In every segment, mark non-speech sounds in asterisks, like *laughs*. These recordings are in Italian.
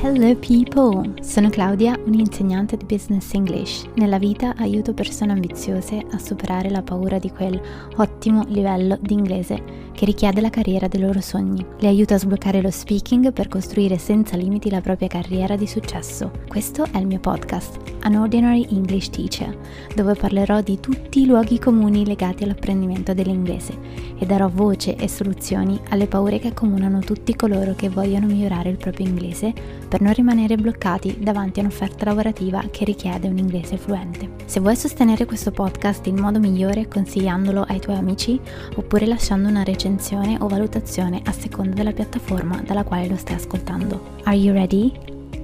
Hello people! Sono Claudia, un'insegnante di Business English. Nella vita aiuto persone ambiziose a superare la paura di quel ottimo livello di inglese che richiede la carriera dei loro sogni. Le aiuto a sbloccare lo speaking per costruire senza limiti la propria carriera di successo. Questo è il mio podcast, An Ordinary English Teacher, dove parlerò di tutti i luoghi comuni legati all'apprendimento dell'inglese e darò voce e soluzioni alle paure che accomunano tutti coloro che vogliono migliorare il proprio inglese per non rimanere bloccati davanti a un'offerta lavorativa che richiede un inglese fluente. Se vuoi sostenere questo podcast in modo migliore consigliandolo ai tuoi amici oppure lasciando una recensione o valutazione a seconda della piattaforma dalla quale lo stai ascoltando. Are you ready?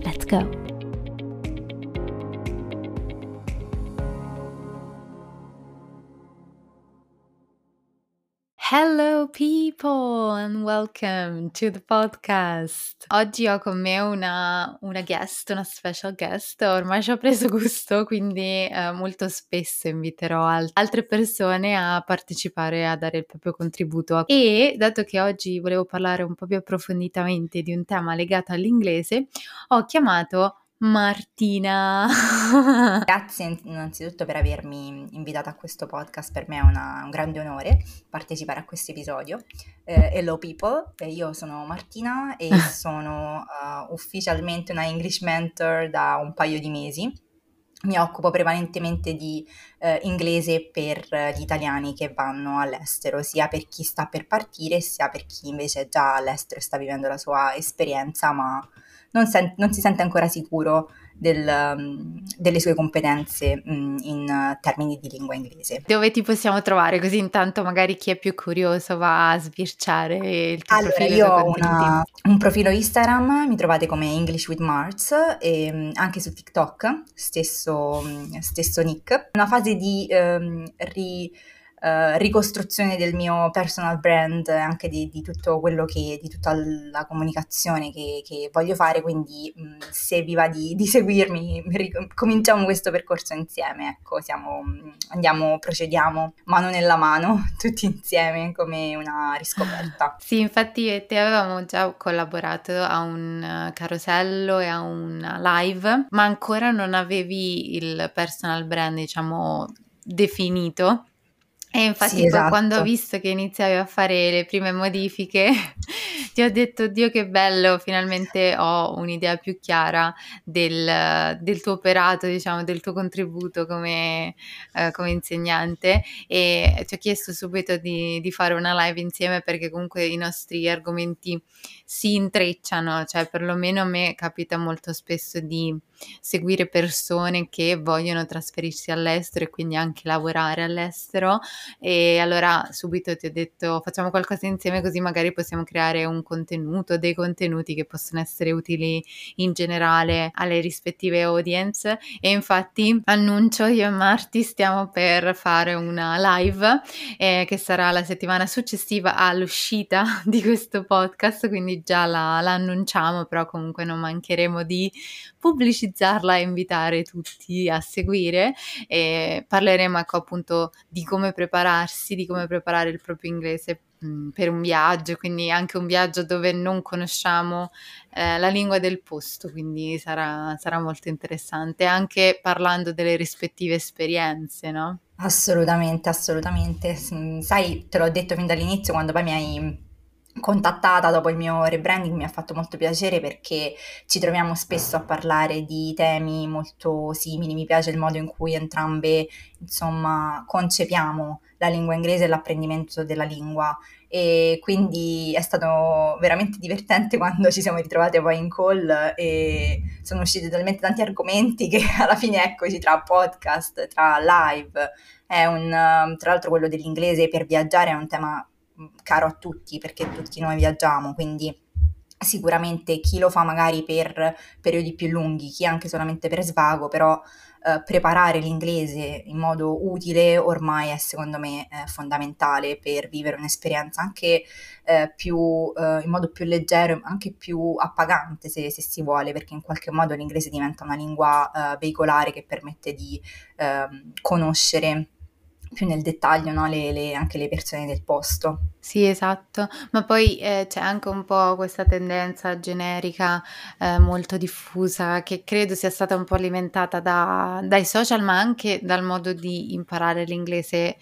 Let's go! Hello people and welcome to the podcast. Oggi ho con me una, una guest, una special guest. Ormai ci ho preso gusto, quindi eh, molto spesso inviterò al- altre persone a partecipare, a dare il proprio contributo. E dato che oggi volevo parlare un po' più approfonditamente di un tema legato all'inglese, ho chiamato Martina. *laughs* Grazie innanzitutto per avermi invitata a questo podcast, per me è una, un grande onore partecipare a questo episodio. Eh, hello people, eh, io sono Martina e *laughs* sono uh, ufficialmente una English mentor da un paio di mesi. Mi occupo prevalentemente di eh, inglese per gli italiani che vanno all'estero, sia per chi sta per partire, sia per chi invece è già all'estero e sta vivendo la sua esperienza, ma non, sen- non si sente ancora sicuro del, um, delle sue competenze um, in uh, termini di lingua inglese. Dove ti possiamo trovare? Così intanto magari chi è più curioso va a sbirciare il tuo allora, profilo. Io ho una, un profilo Instagram, mi trovate come English with Mars e um, anche su TikTok, stesso, stesso nick. Una fase di um, ri eh, ricostruzione del mio personal brand, anche di, di, tutto quello che, di tutta la comunicazione che, che voglio fare, quindi mh, mm, se vi va di, di seguirmi, cominciamo questo percorso insieme, ecco, siamo, andiamo, procediamo mano nella mano, *laughs* tutti insieme come una riscoperta. *laughs* Sì, infatti io e te avevamo già collaborato a un eh, carosello e a una live, ma ancora non avevi il personal brand, diciamo, definito e infatti sì, esatto. quando ho visto che iniziavi a fare le prime modifiche *laughs* ti ho detto, Dio che bello, finalmente ho un'idea più chiara del, del tuo operato, diciamo, del tuo contributo come, eh, come, insegnante e ti ho chiesto subito di, di fare una live insieme perché comunque i nostri argomenti si intrecciano, cioè perlomeno a me capita molto spesso di seguire persone che vogliono trasferirsi all'estero e quindi anche lavorare all'estero. E allora subito ti ho detto facciamo qualcosa insieme così magari possiamo creare un contenuto, dei contenuti che possono essere utili in generale alle rispettive audience. E infatti annuncio io e Marti stiamo per fare una live eh, che sarà la settimana successiva all'uscita *laughs* di questo podcast quindi già la, la annunciamo però comunque non mancheremo di pubblicizzarla e invitare tutti a seguire e parleremo ecco appunto di come prepararsi, di come preparare il proprio inglese mh, per un viaggio, quindi anche un viaggio dove non conosciamo eh, la lingua del posto, quindi sarà, sarà molto interessante anche parlando delle rispettive esperienze, no? Assolutamente, assolutamente. Sai, te l'ho detto fin dall'inizio quando poi mi hai contattata dopo il mio rebranding mi ha fatto molto piacere perché ci troviamo spesso a parlare di temi molto simili, mi piace il modo in cui entrambe insomma concepiamo la lingua inglese e l'apprendimento della lingua. E quindi è stato veramente divertente *laughs* quando ci siamo ritrovate poi in call e sono usciti talmente tanti argomenti che *laughs* alla fine eccoci tra podcast, tra live, è un tra l'altro quello dell'inglese per viaggiare è un tema caro a tutti perché tutti noi viaggiamo, quindi sicuramente chi lo fa magari per periodi più lunghi, chi anche solamente per svago, però eh, preparare l'inglese in modo utile ormai è secondo me eh, fondamentale per vivere un'esperienza anche eh, più, eh, in modo più leggero, anche più appagante se, se, si vuole, perché in qualche modo l'inglese diventa una lingua eh, veicolare che permette di ehm, conoscere più nel dettaglio no? le, le, anche le persone del posto. Sì, esatto, ma poi eh, c'è anche un po' questa tendenza generica eh, molto diffusa che credo sia stata un po' alimentata da, dai social, ma anche dal modo di imparare l'inglese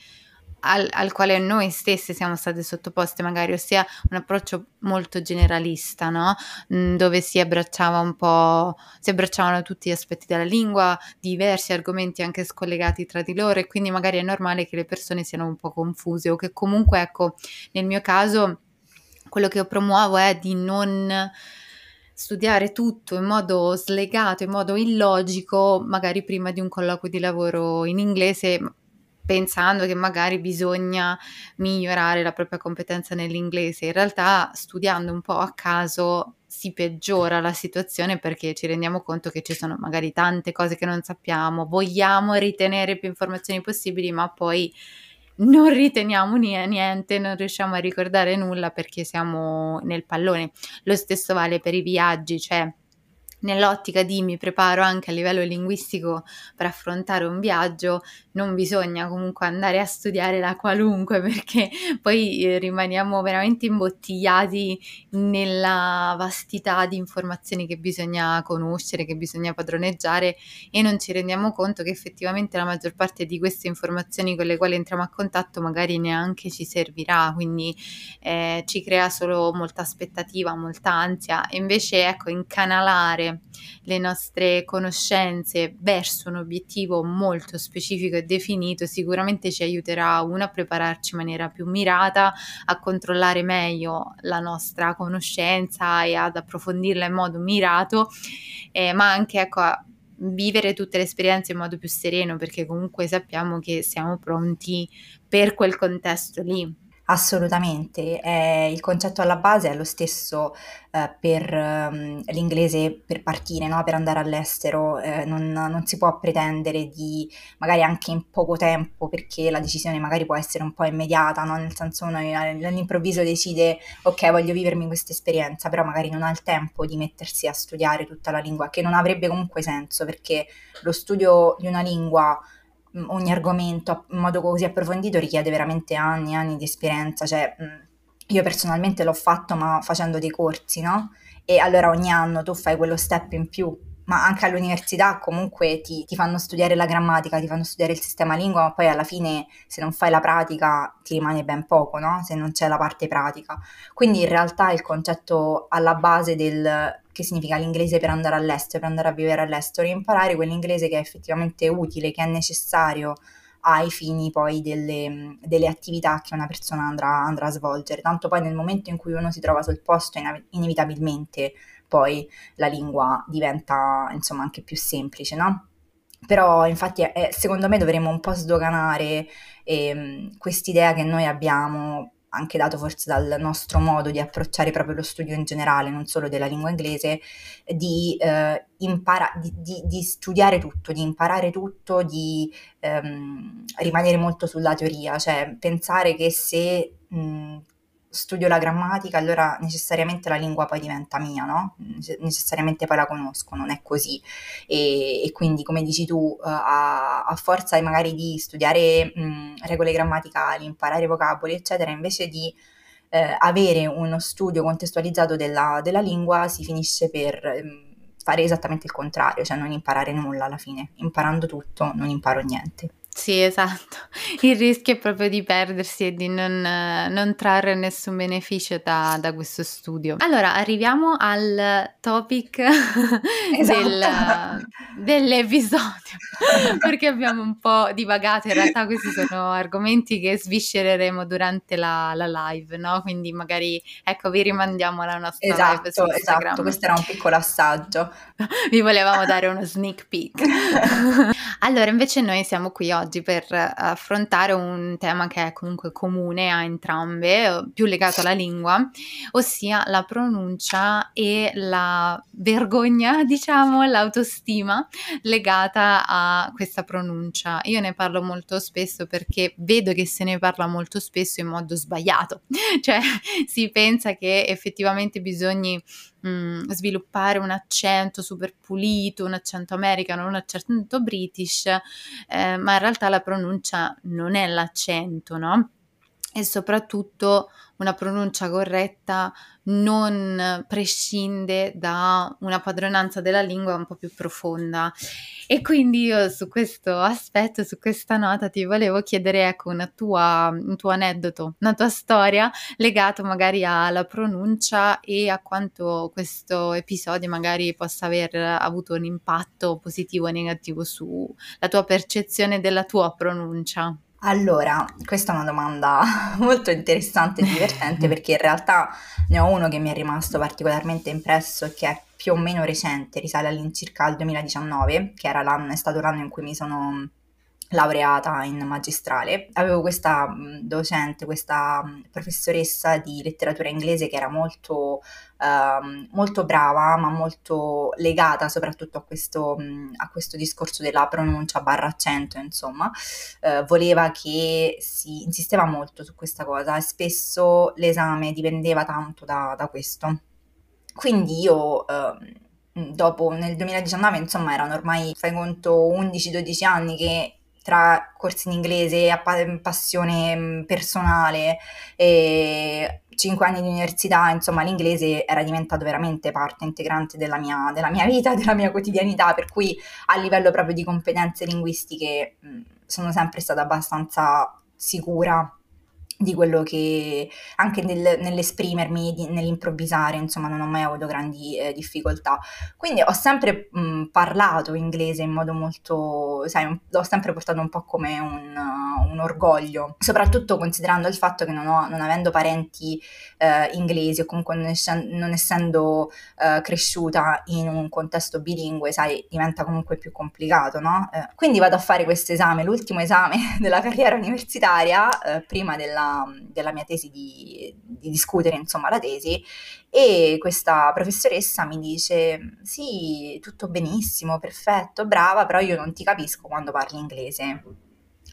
al, al, quale noi stessi siamo state sottoposte, magari, ossia un approccio molto generalista, no? Mm, dove si abbracciava un po', si abbracciavano tutti gli aspetti della lingua, diversi argomenti anche scollegati tra di loro, e quindi magari è normale che le persone siano un po' confuse o che comunque, ecco, nel mio caso, quello che io promuovo è di non studiare tutto in modo slegato, in modo illogico, magari prima di un colloquio di lavoro in inglese, pensando che magari bisogna migliorare la propria competenza nell'inglese. In realtà, studiando un po' a caso, si peggiora la situazione perché ci rendiamo conto che ci sono magari tante cose che non sappiamo, vogliamo ritenere più informazioni possibili, ma poi non riteniamo niente, non riusciamo a ricordare nulla perché siamo nel pallone. Lo stesso vale per i viaggi, cioè nell'ottica di mi preparo anche a livello linguistico per affrontare un viaggio, non bisogna comunque andare a studiare la qualunque *laughs* perché poi eh, rimaniamo veramente imbottigliati nella vastità di informazioni che bisogna conoscere, che bisogna padroneggiare e non ci rendiamo conto che effettivamente la maggior parte di queste informazioni con le quali entriamo a contatto magari neanche ci servirà, quindi eh, ci crea solo molta aspettativa, molta ansia. E invece ecco incanalare le nostre conoscenze verso un obiettivo molto specifico definito sicuramente ci aiuterà uno a prepararci in maniera più mirata, a controllare meglio la nostra conoscenza e ad approfondirla in modo mirato, eh, ma anche ecco, a vivere tutte le esperienze in modo più sereno perché comunque sappiamo che siamo pronti per quel contesto lì. Assolutamente, eh, il concetto alla base è lo stesso eh, per um, l'inglese per partire, no? per andare all'estero, eh, non, non, si può pretendere di magari anche in poco tempo perché la decisione magari può essere un po' immediata, no? nel senso uno all'improvviso decide ok voglio vivermi questa esperienza, però magari non ha il tempo di mettersi a studiare tutta la lingua, che non avrebbe comunque senso perché lo studio di una lingua ogni argomento in modo così approfondito richiede veramente anni e anni di esperienza, cioè io personalmente l'ho fatto ma facendo dei corsi, no? E allora ogni anno tu fai quello step in più, ma anche all'università comunque ti, ti, fanno studiare la grammatica, ti fanno studiare il sistema lingua, ma poi alla fine se non fai la pratica ti rimane ben poco, no? Se non c'è la parte pratica. Quindi in realtà il concetto alla base del che significa l'inglese per andare all'estero, per andare a vivere all'estero, imparare quell'inglese che è effettivamente utile, che è necessario ai fini poi delle, delle attività che una persona andrà, andrà, a svolgere. Tanto poi nel momento in cui uno si trova sul posto, inevitabilmente poi la lingua diventa insomma anche più semplice, no? Però infatti è, secondo me dovremmo un po' sdoganare eh, quest'idea che noi abbiamo anche dato forse dal nostro modo di approcciare proprio lo studio in generale, non solo della lingua inglese, di, eh, impara- di, di, di studiare tutto, di imparare tutto, di ehm, rimanere molto sulla teoria, cioè pensare che se mh, studio la grammatica, allora necessariamente la lingua poi diventa mia, no? Necessariamente poi la conosco, non è così. E, e quindi, come dici tu, uh, a, a, forza magari di studiare mh, regole grammaticali, imparare vocaboli, eccetera, invece di eh, avere uno studio contestualizzato della, della lingua, si finisce per... Mh, fare esattamente il contrario, cioè non imparare nulla alla fine. Imparando tutto non imparo niente. Sì, esatto. *laughs* Il rischio è proprio di perdersi e di non, non trarre nessun beneficio da, da, questo studio. Allora, arriviamo al topic *laughs* esatto. del, dell'episodio, *laughs* perché abbiamo un po' divagato. In realtà questi sono argomenti che sviscereremo durante la, la live, no? Quindi magari, ecco, vi rimandiamo alla nostra esatto, live su Instagram. Esatto, questo era un piccolo assaggio. Vi volevamo dare uno sneak peek. Allora, invece noi siamo qui oggi per affrontare un tema che è comunque comune a entrambe, più legato alla lingua, ossia la pronuncia e la vergogna, *laughs* diciamo, l'autostima legata a questa pronuncia. Io ne parlo molto spesso perché vedo che se ne parla molto spesso in modo sbagliato, *laughs* cioè si pensa che effettivamente bisogni mh, mm, sviluppare un accento super pulito, un accento americano, un accento british, eh, ma in realtà la pronuncia non è l'accento, no? E soprattutto una pronuncia corretta non prescinde da una padronanza della lingua un po' più profonda. E quindi io su questo aspetto, su questa nota, ti volevo chiedere ecco tua, un tuo aneddoto, una tua storia legato magari alla pronuncia e a quanto questo episodio magari possa aver avuto un impatto positivo o negativo sulla tua percezione della tua pronuncia. Allora, questa è una domanda *laughs* molto interessante e divertente *laughs* perché in realtà ne ho uno che mi è rimasto particolarmente impresso e che è più o meno recente, risale all'incirca al 2019, che era l'anno, è stato l'anno in cui mi sono laureata in magistrale, avevo questa docente, questa professoressa di letteratura inglese che era molto, uh, molto brava, ma molto legata soprattutto a questo, a questo discorso della pronuncia barra accento, insomma, uh, voleva che si insisteva molto su questa cosa e spesso l'esame dipendeva tanto da, da questo. Quindi io... Uh, dopo nel 2019 insomma erano ormai fai conto 11-12 anni che tra corsi in inglese, passione mm, personale e 5 anni di università, insomma l'inglese era diventato veramente parte integrante della mia, della mia vita, *laughs* della mia quotidianità, per cui a livello proprio di competenze linguistiche mm, sono sempre stata abbastanza sicura di quello che anche nel, nell'esprimermi, di, nell'improvvisare, insomma, non ho mai avuto grandi eh, difficoltà. Quindi ho sempre mh, parlato inglese in modo molto, sai, l'ho sempre portato un po' come un, uh, un orgoglio, soprattutto considerando il fatto che non, ho, non avendo parenti eh, inglesi o comunque non, ess- non essendo eh, cresciuta in un contesto bilingue, sai, diventa comunque più complicato, no? Eh, quindi vado a fare questo esame, l'ultimo esame *laughs* della carriera universitaria, eh, prima della della, mia tesi di, di, discutere insomma la tesi e questa professoressa mi dice sì tutto benissimo perfetto brava però io non ti capisco quando parli inglese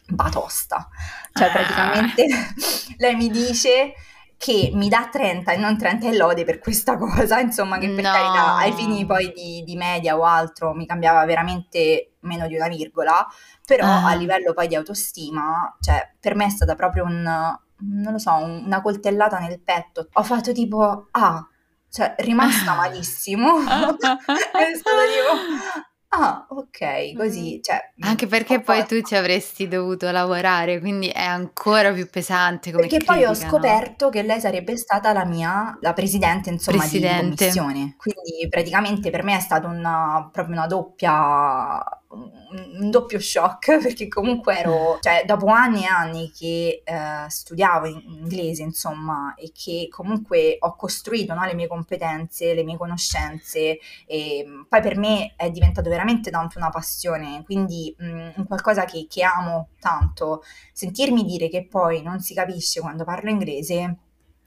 batosta cioè ah. praticamente *laughs* lei mi dice che mi dà 30 e non 30 e lode per questa cosa, insomma, che per no. carità ai fini poi di, di, media o altro mi cambiava veramente meno di una virgola, però ah. a livello poi di autostima, cioè per me è stata proprio un, non lo so, una coltellata nel petto. Ho fatto tipo, ah, cioè rimasta *laughs* malissimo. *laughs* è stato tipo, Ah, ok, così, cioè... Anche perché poi fatto... tu ci avresti dovuto lavorare, quindi è ancora più pesante come Perché critica, poi ho scoperto no? che lei sarebbe stata la mia, la presidente, insomma, presidente. di commissione. Quindi praticamente per me è stata una, proprio una doppia un doppio shock *laughs* perché comunque ero, cioè dopo anni e anni che eh, studiavo in inglese insomma e che comunque ho costruito no, le mie competenze, le mie conoscenze e poi per me è diventato veramente tanto una passione, quindi mh, un qualcosa che, che amo tanto, sentirmi dire che poi non si capisce quando parlo inglese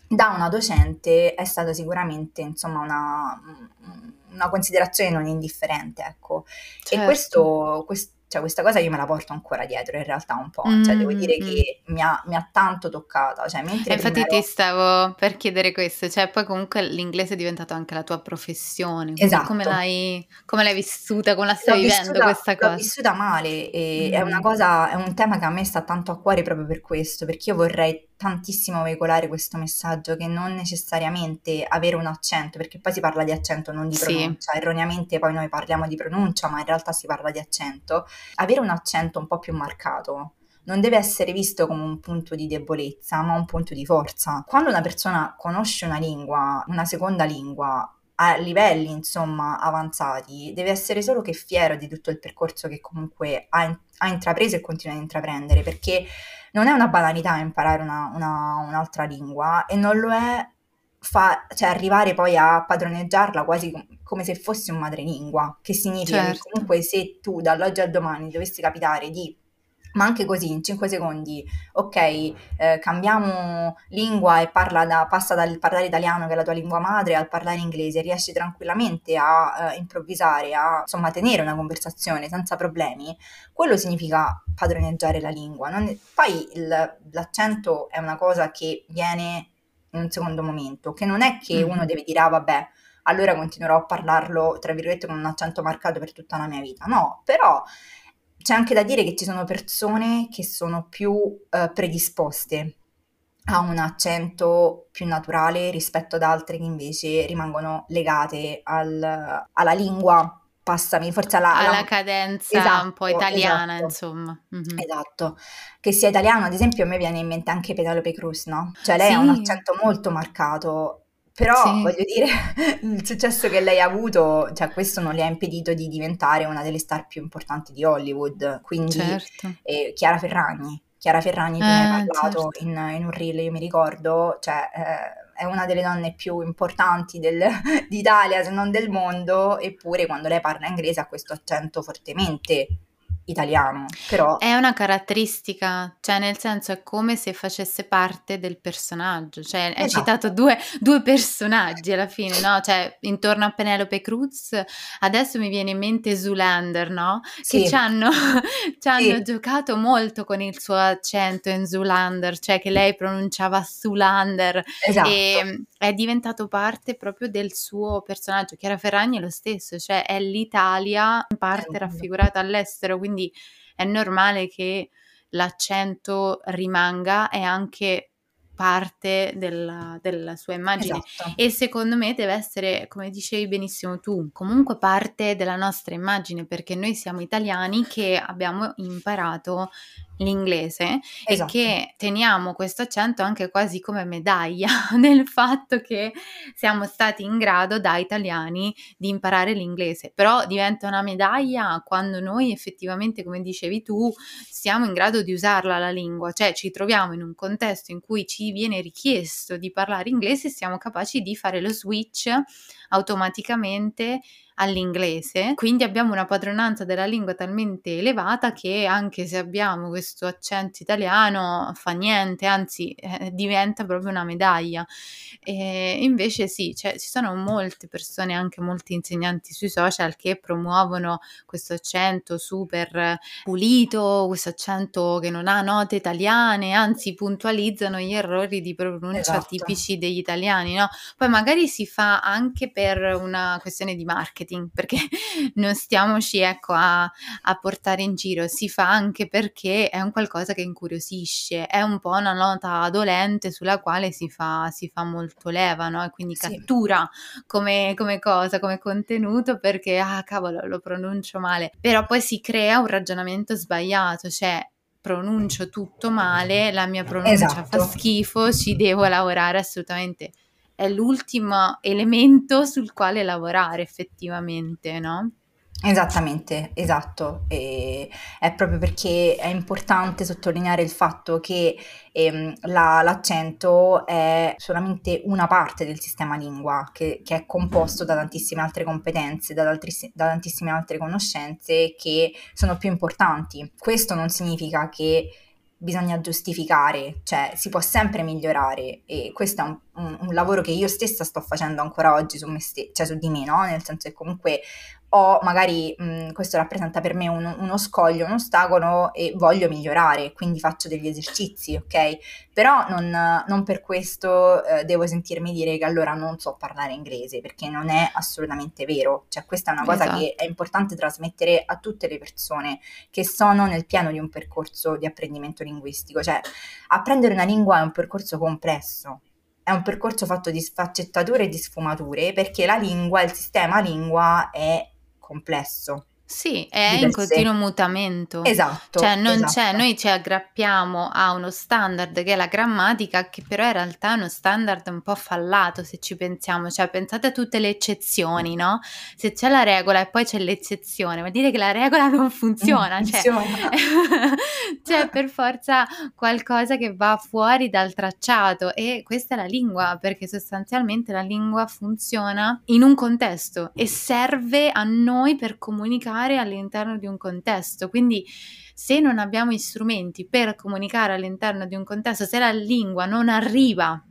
da una docente è stata sicuramente insomma una, una considerazione non indifferente, ecco. Certo. E questo, questo cioè questa cosa io me la porto ancora dietro in realtà un po', mm-hmm. cioè devo dire mm, che mm. mi ha, mi ha tanto toccata. Cioè, mentre infatti ero... ti stavo per chiedere questo, cioè poi comunque l'inglese è diventato anche la tua professione, esatto. come l'hai, come l'hai vissuta, come la stai l'ho vivendo vissuta, questa cosa? L'ho vissuta male e mm. è una cosa, è un tema che a me sta tanto a cuore proprio per questo, perché io vorrei tantissimo veicolare questo messaggio che non necessariamente avere un accento, perché poi si parla di accento, non di pronuncia, sì. erroneamente poi noi parliamo di pronuncia, ma in realtà si parla di accento, avere un accento un po' più marcato non deve essere visto come un punto di debolezza, ma un punto di forza. Quando una persona conosce una lingua, una seconda lingua, a livelli insomma avanzati, deve essere solo che fiero di tutto il percorso che comunque ha, ha intrapreso e continua ad intraprendere, perché non è una banalità imparare una, una, un'altra lingua e non lo è fa, cioè arrivare poi a padroneggiarla quasi come se fosse un madrelingua, che significa certo. che comunque se tu dall'oggi al domani dovessi capitare di ma anche così in 5 secondi, ok, eh, cambiamo lingua e da, passa dal parlare italiano, che è la tua lingua madre, al parlare inglese, riesci tranquillamente a eh, improvvisare, a insomma tenere una conversazione senza problemi, quello significa padroneggiare la lingua. Non, poi il, l'accento è una cosa che viene in un secondo momento, che non è che mm-hmm. uno deve dire, ah vabbè, allora continuerò a parlarlo, tra virgolette, con un accento marcato per tutta la mia vita. No, però c'è anche da dire che ci sono persone che sono più eh, predisposte a un accento più naturale rispetto ad altre che invece rimangono legate al, alla lingua passami, forse alla, alla, alla cadenza esatto, un po' italiana, esatto, insomma. Mm-hmm. Esatto, che sia italiano, ad esempio a me viene in mente anche Penelope Cruz, no? Cioè lei sì. ha un accento molto marcato, però sì. voglio dire, *laughs* il successo che lei ha avuto, cioè questo non le ha impedito di diventare una delle star più importanti di Hollywood, quindi certo. eh, Chiara Ferragni. Chiara Ferragni, tu eh, ne hai eh, parlato certo. in, in, un reel, io mi ricordo, cioè eh, è una delle donne più importanti del, *laughs* d'Italia, se non del mondo, eppure quando lei parla inglese ha questo accento fortemente italiano, però... È una caratteristica, cioè nel senso è come se facesse parte del personaggio, cioè esatto. hai citato due, due, personaggi alla fine, no? Cioè intorno a Penelope Cruz, adesso mi viene in mente Zoolander, no? Che sì. ci hanno, *laughs* ci hanno sì. giocato molto con il suo accento in Zoolander, cioè che lei pronunciava Zoolander esatto. e è diventato parte proprio del suo personaggio. Chiara Ferragni è lo stesso, cioè è l'Italia in parte raffigurata all'estero, quindi quindi è normale che l'accento rimanga e anche parte della, della sua immagine esatto. e secondo me deve essere, come dicevi benissimo tu, comunque parte della nostra immagine perché noi siamo italiani che abbiamo imparato l'inglese esatto. e che teniamo questo accento anche quasi come medaglia *laughs* nel fatto che siamo stati in grado da italiani di imparare l'inglese, però diventa una medaglia quando noi effettivamente, come dicevi tu, siamo in grado di usarla la lingua, cioè ci troviamo in un contesto in cui ci viene richiesto di parlare inglese e siamo capaci di fare lo switch automaticamente all'inglese, quindi abbiamo una padronanza della lingua talmente elevata che anche se abbiamo questo accento italiano fa niente, anzi eh, diventa proprio una medaglia. E invece sì, cioè, ci sono molte persone, anche molti insegnanti sui social che promuovono questo accento super pulito, questo accento che non ha note italiane, anzi puntualizzano gli errori di pronuncia esatto. tipici degli italiani, no? Poi magari si fa anche per una questione di marketing marketing, perché *laughs* non stiamoci ecco a, a, portare in giro, si fa anche perché è un qualcosa che incuriosisce, è un po' una nota dolente sulla quale si fa, si fa molto leva, no? E quindi sì. cattura come, come cosa, come contenuto perché, ah cavolo, lo pronuncio male, però poi si crea un ragionamento sbagliato, cioè pronuncio tutto male, la mia pronuncia esatto. fa schifo, ci devo lavorare assolutamente è l'ultimo elemento sul quale lavorare effettivamente, no? Esattamente, esatto. E è proprio perché è importante sottolineare il fatto che ehm, la, l'accento è solamente una parte del sistema lingua, che, che è composto da tantissime altre competenze, da, altri, da tantissime altre conoscenze che sono più importanti. Questo non significa che bisogna giustificare, cioè si può sempre migliorare e questo è un, un, un lavoro che io stessa sto facendo ancora oggi su me stessa, cioè su di me, no? Nel senso che comunque ho magari mh, questo rappresenta per me un, uno scoglio, un ostacolo e voglio migliorare, quindi faccio degli esercizi, ok? Però non, non per questo eh, devo sentirmi dire che allora non so parlare inglese, perché non è assolutamente vero. Cioè questa è una cosa esatto. che è importante trasmettere a tutte le persone che sono nel piano di un percorso di apprendimento linguistico. Cioè apprendere una lingua è un percorso complesso, è un percorso fatto di sfaccettature e di sfumature perché la lingua, il sistema lingua è complesso. Sì, è in continuo mutamento. Esatto. Cioè non esatto. c'è, noi ci aggrappiamo a uno standard che è la grammatica, che però in realtà è uno standard un po' fallato se ci pensiamo. Cioè pensate a tutte le eccezioni, no? Se c'è la regola e poi c'è l'eccezione, vuol dire che la regola non funziona. Non cioè, funziona. *laughs* c'è per forza qualcosa che va fuori dal tracciato e questa è la lingua, perché sostanzialmente la lingua funziona in un contesto e serve a noi per comunicare comunicare all'interno di un contesto. Quindi se non abbiamo gli strumenti per comunicare all'interno di un contesto, se la lingua non arriva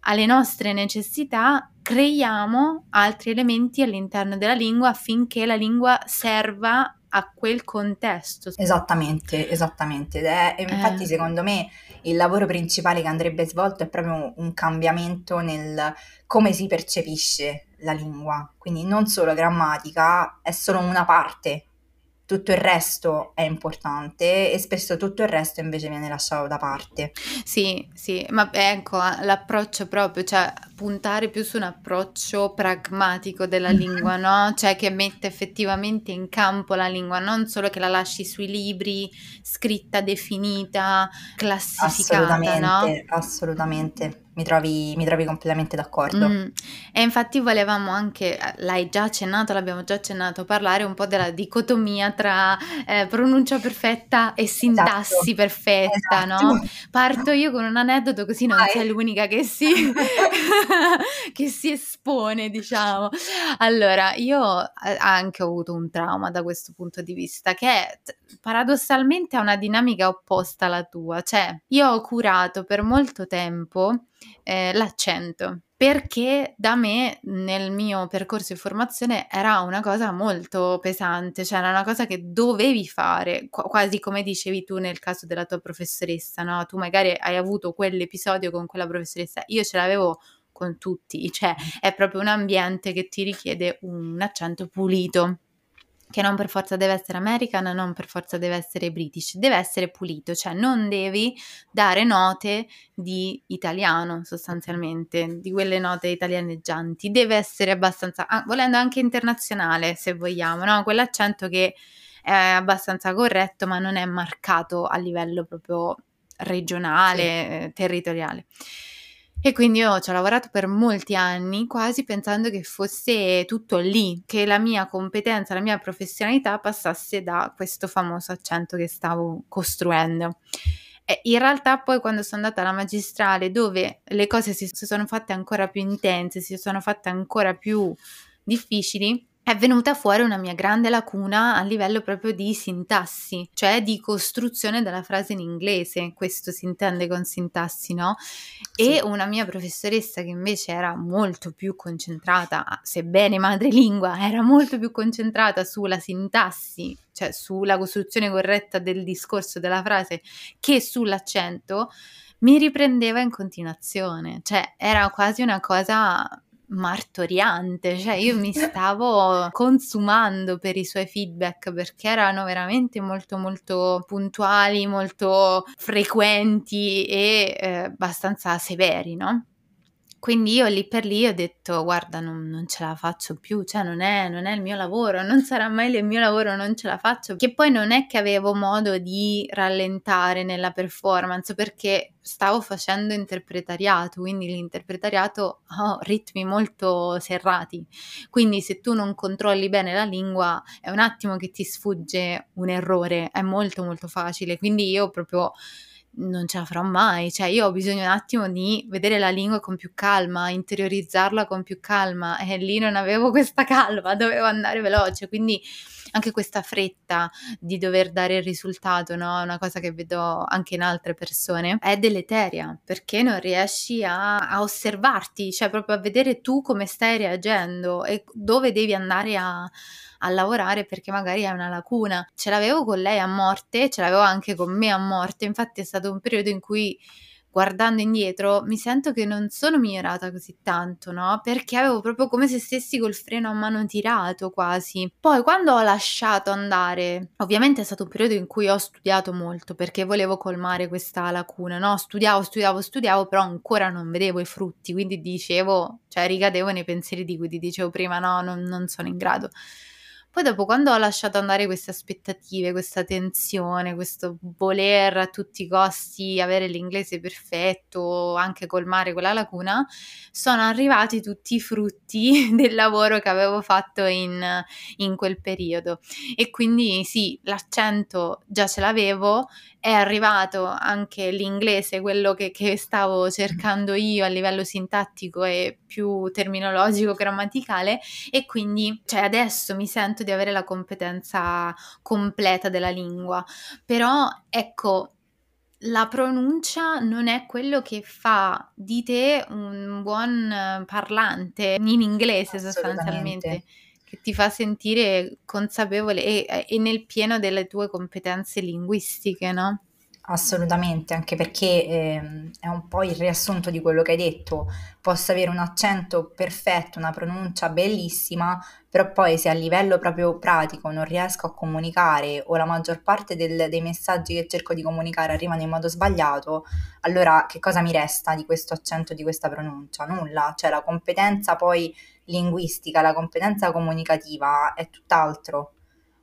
alle nostre necessità, creiamo altri elementi all'interno della lingua affinché la lingua serva a quel contesto. Esattamente, esattamente. È, infatti eh. secondo me il lavoro principale che andrebbe svolto è proprio un cambiamento nel come si percepisce la lingua, quindi non solo grammatica, è solo una parte tutto il resto è importante e spesso tutto il resto invece viene lasciato da parte. Sì, sì, ma ecco, l'approccio proprio, cioè puntare più su un approccio pragmatico della lingua, no? Cioè che mette effettivamente in campo la lingua, non solo che la lasci sui libri, scritta, definita, classificata, assolutamente, no? Assolutamente mi trovi, mi trovi completamente d'accordo. Mm. E infatti volevamo anche, l'hai già accennato, l'abbiamo già accennato, parlare un po' della dicotomia tra eh, pronuncia perfetta e sintassi esatto. perfetta, esatto. no? Parto io con un aneddoto così non Vai. sei l'unica che si, *laughs* *laughs* che si espone, diciamo. Allora, io anche ho avuto un trauma da questo punto di vista, che paradossalmente ha una dinamica opposta alla tua, cioè io ho curato per molto tempo eh, l'accento perché da me nel mio percorso di formazione era una cosa molto pesante, cioè era una cosa che dovevi fare, qu- quasi come dicevi tu nel caso della tua professoressa, no? Tu magari hai avuto quell'episodio con quella professoressa, io ce l'avevo con tutti, cioè è proprio un ambiente che ti richiede un accento pulito che non per forza deve essere American, non per forza deve essere British, deve essere pulito, cioè non devi dare note di italiano sostanzialmente, di quelle note italianeggianti, deve essere abbastanza, ah, volendo anche internazionale se vogliamo, no? quell'accento che è abbastanza corretto ma non è marcato a livello proprio regionale, sì. eh, territoriale. E quindi io ci ho lavorato per molti anni, quasi pensando che fosse tutto lì, che la mia competenza, la mia professionalità passasse da questo famoso accento che stavo costruendo. E in realtà poi quando sono andata alla magistrale, dove le cose si, sono fatte ancora più intense, si sono fatte ancora più difficili, è venuta fuori una mia grande lacuna a livello proprio di sintassi, cioè di costruzione della frase in inglese, questo si intende con sintassi, no? E una mia professoressa che invece era molto più concentrata, sebbene madrelingua, era molto più concentrata sulla sintassi, cioè sulla costruzione corretta del discorso della frase, che sull'accento, mi riprendeva in continuazione, cioè era quasi una cosa martoriante, cioè io mi *laughs* stavo consumando per i suoi feedback perché erano veramente molto molto puntuali, molto frequenti e eh, abbastanza severi, no? Quindi io lì per lì ho detto guarda non, non ce la faccio più, cioè non è, non è, il mio lavoro, non sarà mai il mio lavoro, non ce la faccio, che poi non è che avevo modo di rallentare nella performance perché stavo facendo interpretariato, quindi l'interpretariato ha ritmi molto serrati, quindi se tu non controlli bene la lingua è un attimo che ti sfugge un errore, è molto molto facile, quindi io proprio non ce la farò mai, cioè io ho bisogno un attimo di vedere la lingua con più calma, interiorizzarla con più calma e lì non avevo *laughs* questa calma, dovevo andare veloce, quindi anche questa fretta di dover dare il risultato, no? Una cosa che vedo anche in altre persone, è deleteria perché non riesci a, a osservarti, cioè proprio a vedere tu come stai reagendo e dove devi andare a a lavorare perché magari è una lacuna. Ce l'avevo con lei a morte, ce l'avevo anche con me a morte, infatti è stato un periodo in cui guardando indietro mi sento che non sono migliorata così tanto, no? Perché avevo proprio come se stessi col freno a mano tirato quasi. Poi quando ho lasciato andare, ovviamente è stato un periodo in cui ho studiato molto perché volevo colmare questa lacuna, no? Studiavo, studiavo, studiavo, però ancora non vedevo i frutti, quindi dicevo, cioè ricadevo nei pensieri di cui ti dicevo prima, no, non, non sono in grado. Poi dopo, quando ho lasciato andare queste aspettative, questa tensione, questo voler a tutti i costi avere l'inglese perfetto, anche colmare quella lacuna, sono arrivati tutti i frutti *laughs* del lavoro che avevo fatto in, in quel periodo. E quindi sì, l'accento già ce l'avevo, è arrivato anche l'inglese, quello che, che, stavo cercando io a livello sintattico e più terminologico, grammaticale, e quindi cioè, adesso mi sento di avere la competenza completa della lingua. Però ecco, la pronuncia non è quello che fa di te un buon parlante in inglese sostanzialmente. Che ti fa sentire consapevole e, e nel pieno delle tue competenze linguistiche, no? Assolutamente, anche perché ehm, è un po' il riassunto di quello che hai detto. Posso avere un accento perfetto, una pronuncia bellissima, però poi se a livello proprio pratico non riesco a comunicare o la maggior parte del- dei messaggi che cerco di comunicare arrivano in modo sbagliato, allora che cosa mi resta di questo accento, di questa pronuncia? Nulla, cioè la competenza poi linguistica, la competenza comunicativa è tutt'altro.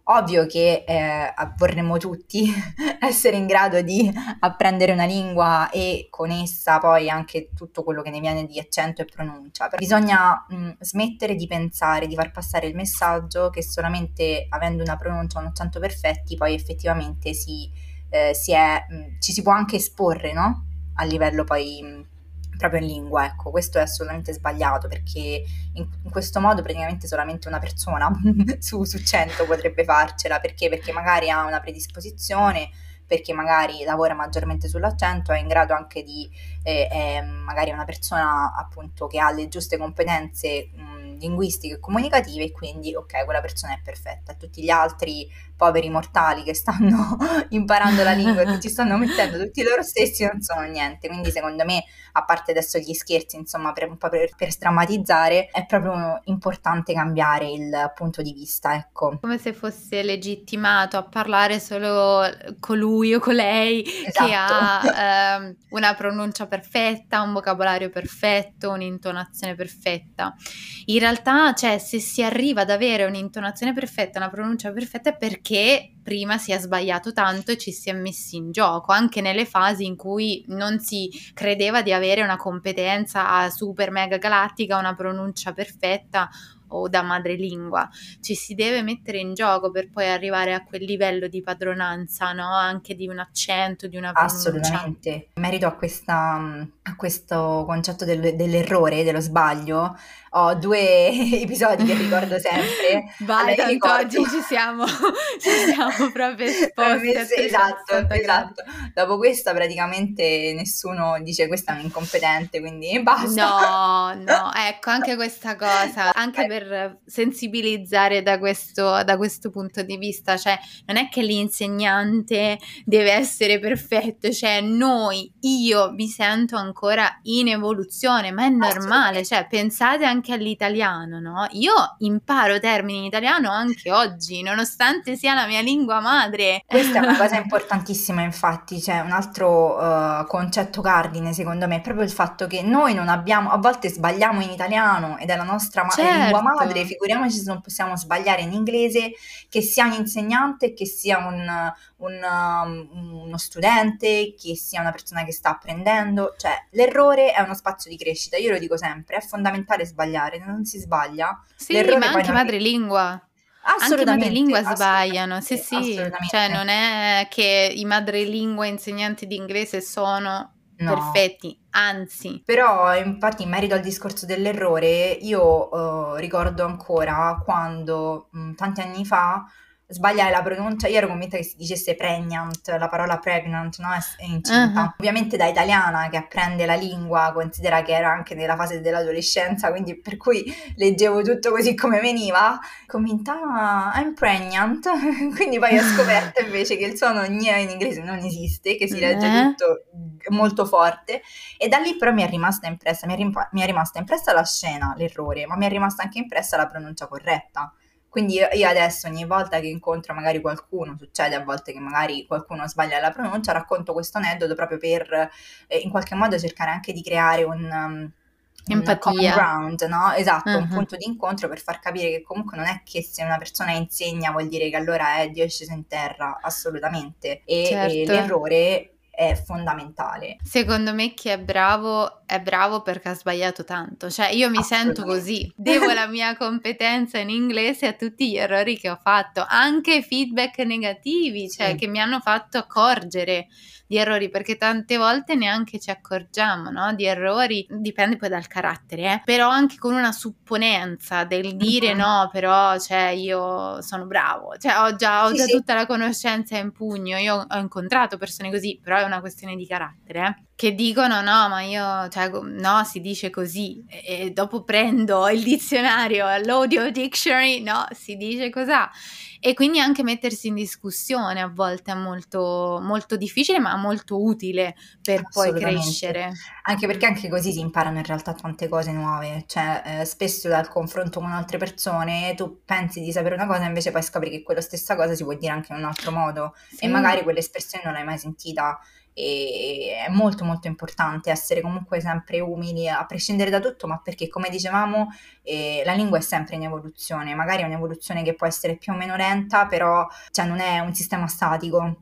Ovvio che eh, vorremmo tutti *laughs* essere in grado di apprendere una lingua e con essa poi anche tutto quello che ne viene di accento e pronuncia. Bisogna mh, smettere di pensare, di far passare il messaggio che solamente avendo una pronuncia un accento perfetti poi effettivamente si, eh, si è, mh, ci si può anche esporre, no? A livello poi mh, proprio in lingua, ecco, questo è assolutamente sbagliato perché in, in questo modo praticamente solamente una persona *laughs* su, su 100 potrebbe farcela, perché? Perché magari ha una predisposizione, perché magari lavora maggiormente sull'accento, è in grado anche di, eh, è magari una persona appunto che ha le giuste competenze mh, linguistiche e comunicative quindi ok, quella persona è perfetta. Tutti gli altri poveri mortali che stanno *laughs* imparando la lingua e che ci stanno mettendo tutti loro stessi non sono niente. Quindi secondo me, a parte adesso gli scherzi, insomma, per, un po' per, per strammatizzare, è proprio importante cambiare il punto di vista, ecco. Come se fosse legittimato a parlare solo colui o colei esatto. che ha eh, una pronuncia perfetta, un vocabolario perfetto, un'intonazione perfetta. In realtà, cioè, se si arriva ad avere un'intonazione perfetta, una pronuncia perfetta è perché che prima si è sbagliato tanto e ci si è messi in gioco, anche nelle fasi in cui non si credeva di avere una competenza super mega galattica, una pronuncia perfetta o da madrelingua, ci si deve mettere in gioco per poi arrivare a quel livello di padronanza, no? Anche di un accento, di una pronuncia. Assolutamente. In merito a, questa, a questo concetto del, dell'errore, dello sbaglio, ho due *laughs* episodi che ricordo sempre. *laughs* Vai, tanto ricordo... oggi ci siamo, *laughs* ci siamo proprio esposti. esatto, esatto. Dopo questa praticamente nessuno dice questa è un incompetente, quindi basta. No, no, ecco, anche questa cosa, anche per sensibilizzare da questo, da questo punto di vista, cioè non è che l'insegnante deve essere perfetto, cioè noi, io mi sento ancora in evoluzione, ma è normale, cioè pensate anche all'italiano, no? Io imparo termini in italiano anche oggi, nonostante sia la mia lingua madre. Questa è una cosa *laughs* importantissima, infatti, c'è un altro uh, concetto cardine, secondo me, è proprio il fatto che noi non abbiamo, a volte sbagliamo in italiano ed è la nostra ma- certo. lingua madre, figuriamoci se non possiamo sbagliare in inglese, che sia un insegnante, che sia un, un, um, uno studente, che sia una persona che sta apprendendo, cioè l'errore è uno spazio di crescita, io lo dico sempre, è fondamentale sbagliare, non si sbaglia. Sì, ma anche madrelingua. Anche madrelingua sbagliano, sì sì, cioè non è che i madrelingua insegnanti di inglese sono No. perfetti, anzi. Però, infatti, in merito al discorso dell'errore, io uh, ricordo ancora quando mh, tanti anni fa sbagliare la pronuncia, io ero convinta che si dicesse pregnant, la parola pregnant, no? È incinta. Uh-huh. Ovviamente da italiana che apprende la lingua, considera che era anche nella fase dell'adolescenza, quindi per cui leggevo tutto così come veniva, convinta ah, I'm pregnant, *laughs* quindi poi ho *laughs* scoperto invece che il suono gne in inglese non esiste, che si legge uh-huh. tutto molto forte e da lì però mi è rimasta impressa, mi è, rim- mi è rimasta impressa la scena, l'errore, ma mi è rimasta anche impressa la pronuncia corretta quindi io adesso ogni volta che incontro magari qualcuno, succede a volte che magari qualcuno sbaglia la pronuncia, racconto questo aneddoto proprio per eh, in qualche modo cercare anche di creare un... Um, Empatia. ground, no? Esatto, uh-huh. un punto di incontro per far capire che comunque non è che se una persona insegna vuol dire che allora è Dio è sceso in terra, assolutamente. E, certo. e l'errore è fondamentale. Secondo me chi è bravo è bravo perché ha sbagliato tanto, cioè io mi sento così, devo la mia *laughs* competenza in inglese a tutti gli errori che ho fatto, anche feedback negativi, cioè sì. che mi hanno fatto accorgere di errori, perché tante volte neanche ci accorgiamo no? di errori, dipende poi dal carattere, eh? però anche con una supponenza del dire no, però cioè, io sono bravo, cioè ho già, ho sì, già sì. tutta la conoscenza in pugno, io ho incontrato persone così, però è una questione di carattere. Eh? che dicono no, ma io, cioè, no, si dice così e, e dopo prendo il dizionario, l'audio dictionary, no, si dice così. E quindi anche mettersi in discussione a volte è molto, molto difficile, ma molto utile per poi crescere. Anche perché anche così si imparano in realtà tante cose nuove. Cioè, eh, spesso dal confronto con altre persone tu pensi di sapere una cosa, invece poi scopri che quella stessa cosa si può dire anche in un altro modo. Sì. E magari quell'espressione non l'hai mai sentita e è molto molto importante essere comunque sempre umili a prescindere da tutto, ma perché come dicevamo eh, la lingua è sempre in evoluzione, magari è un'evoluzione che può essere più o meno lenta, però cioè, non è un sistema statico.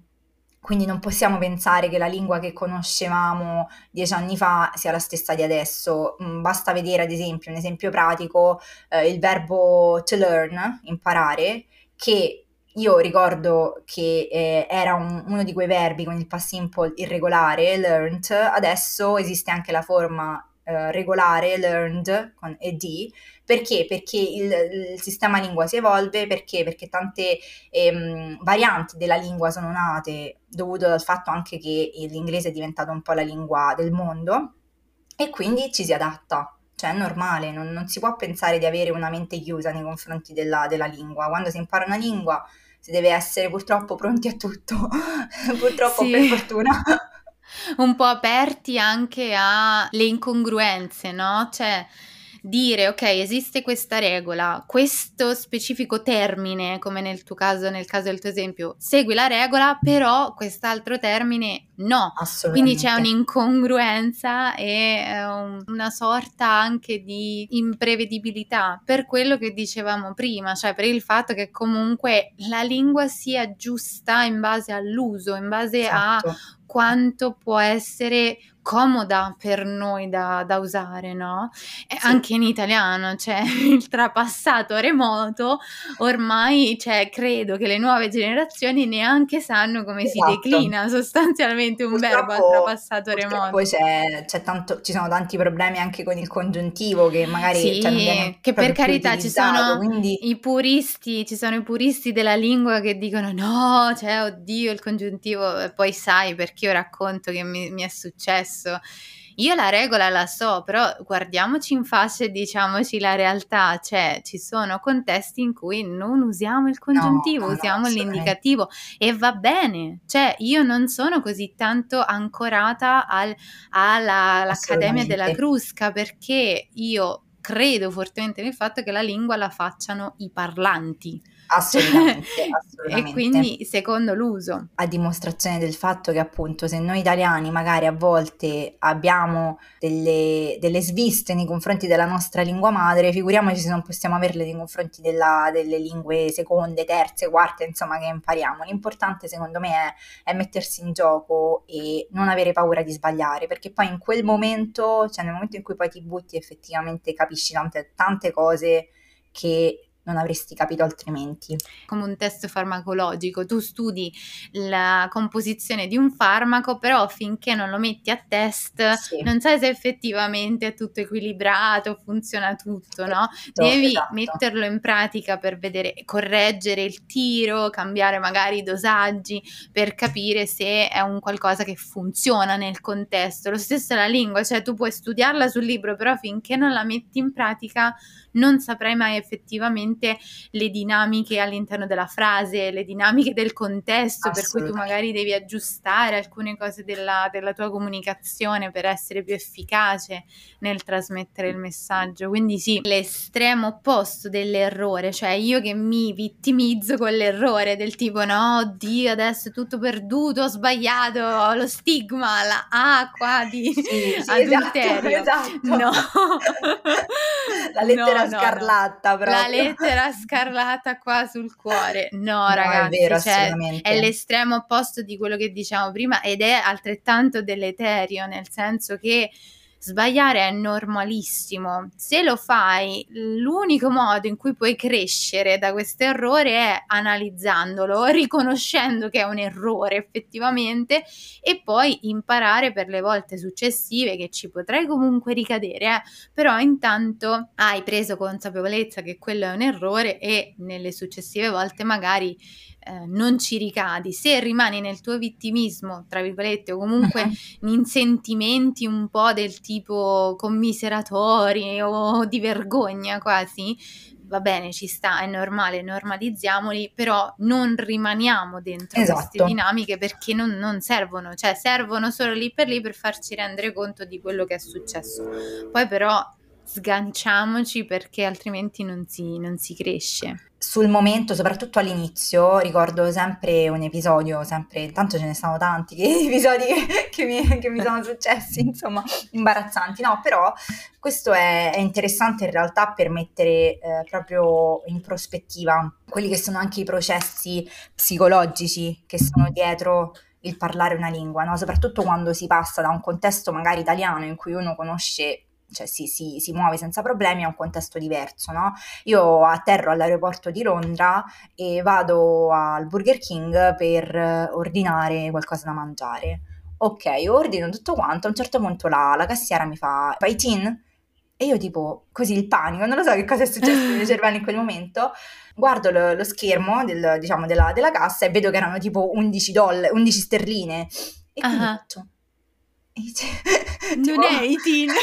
Quindi non possiamo pensare che la lingua che conoscevamo dieci anni fa sia la stessa di adesso. Mm, basta vedere, ad esempio, un esempio pratico, eh, il verbo to learn, imparare, che io ricordo che eh, era un, uno di quei verbi con il past simple irregolare, learned, adesso esiste anche la forma eh, regolare, learned, con ed, perché? Perché il, il, sistema lingua si evolve, perché? Perché tante ehm, varianti della lingua sono nate dovuto dal fatto anche che l'inglese è diventato un po' la lingua del mondo e quindi ci si adatta cioè è normale, non, non, si può pensare di avere una mente chiusa nei confronti della, della, lingua. Quando si impara una lingua si deve essere purtroppo pronti a tutto, *laughs* purtroppo sì. per fortuna. *laughs* Un po' aperti anche alle incongruenze, no? Cioè dire ok, esiste questa regola, questo specifico termine, come nel tuo caso, nel caso del tuo esempio, segui la regola, però quest'altro termine no. Quindi c'è un'incongruenza e eh, una sorta anche di imprevedibilità per quello che dicevamo prima, cioè per il fatto che comunque la lingua sia giusta in base all'uso, in base esatto. a quanto può essere comoda per noi da, da usare, no? Sì. Anche in italiano, cioè *laughs* il trapassato remoto, ormai cioè, credo che le nuove generazioni neanche sanno come esatto. si declina sostanzialmente un purtroppo, verbo al trapassato remoto. Poi c'è, c'è tanto, ci sono tanti problemi anche con il congiuntivo che magari sì, cioè, che per carità ci sono quindi... i puristi, ci sono i puristi della lingua che dicono no, cioè oddio il congiuntivo poi sai perché io racconto che mi, mi è successo successo. Io la regola la so, però guardiamoci in faccia e diciamoci la realtà, cioè ci sono contesti in cui non usiamo il congiuntivo, no, usiamo no, l'indicativo e va bene, cioè io non sono così tanto ancorata al, alla, all'Accademia della Crusca perché io credo fortemente nel fatto che la lingua la facciano i parlanti. Assolutamente, *laughs* assolutamente. e quindi secondo l'uso. A dimostrazione del fatto che appunto se noi italiani magari a volte abbiamo delle, delle sviste nei confronti della nostra lingua madre, figuriamoci se non possiamo averle nei confronti della, delle lingue seconde, terze, quarte, insomma che impariamo. L'importante secondo me è, è mettersi in gioco e non avere paura di sbagliare, perché poi in quel momento, cioè nel momento in cui poi ti butti effettivamente capisci tante, tante cose che non avresti capito altrimenti. Come un test farmacologico, tu studi la composizione di un farmaco, però finché non lo metti a test sì. non sai se effettivamente è tutto equilibrato, funziona tutto, no? Esatto, Devi esatto. metterlo in pratica per vedere, correggere il tiro, cambiare magari i dosaggi per capire se è un qualcosa che funziona nel contesto. Lo stesso è la lingua, cioè tu puoi studiarla sul libro, però finché non la metti in pratica non saprai mai effettivamente le dinamiche all'interno della frase, le dinamiche del contesto, per cui tu magari devi aggiustare alcune cose della, della tua comunicazione per essere più efficace nel trasmettere il messaggio. Quindi sì, l'estremo opposto dell'errore, cioè io che mi vittimizzo con l'errore del tipo no, oddio, adesso è tutto perduto, ho sbagliato, ho lo stigma, la A qua di sì, sì, *laughs* adulterio. Esatto, *laughs* esatto. No. La lettera lettera no, scarlatta no. La lettera scarlatta qua sul cuore. *laughs* No, no ragazzi, è, vero, cioè, è l'estremo opposto di quello che diciamo prima ed è altrettanto deleterio, nel senso che Sbagliare è normalissimo. Se lo fai, l'unico modo in cui puoi crescere da questo errore è analizzandolo, *laughs* riconoscendo che è un errore effettivamente e poi imparare per le volte successive che ci potrai comunque ricadere, eh? però intanto hai preso consapevolezza che quello è un errore e nelle successive volte magari eh, non ci ricadi, se rimani nel tuo vittimismo, tra virgolette, o comunque uh-huh. *laughs* in sentimenti un po' del tipo commiseratori o di vergogna quasi, va bene, ci sta, è normale, normalizziamoli, però non rimaniamo dentro esatto. queste dinamiche perché non, non, servono, cioè servono solo lì per lì per farci rendere conto di quello che è successo. Poi però sganciamoci perché altrimenti non si, non si cresce sul momento, soprattutto all'inizio, ricordo sempre un episodio, sempre, intanto ce ne sono tanti *laughs* episodi che mi, che mi sono successi, *laughs* insomma, imbarazzanti, no, però questo è, è interessante in realtà per mettere eh, proprio in prospettiva quelli che sono anche i processi psicologici che sono dietro il parlare una lingua, no? soprattutto quando si passa da un contesto magari italiano in cui uno conosce cioè si, si, si, muove senza problemi, è un contesto diverso, no? Io atterro all'aeroporto di Londra e vado al Burger King per ordinare qualcosa da mangiare. Ok, ordino tutto quanto, a un certo punto la, la cassiera mi fa, fai tin? E io tipo, così il panico, non lo so che cosa è successo nel mio *laughs* cervello in quel momento, guardo lo, lo schermo del, diciamo, della, della, cassa e vedo che erano tipo 11 dollari, 11 sterline. E quindi uh-huh. *laughs* non tipo, è 18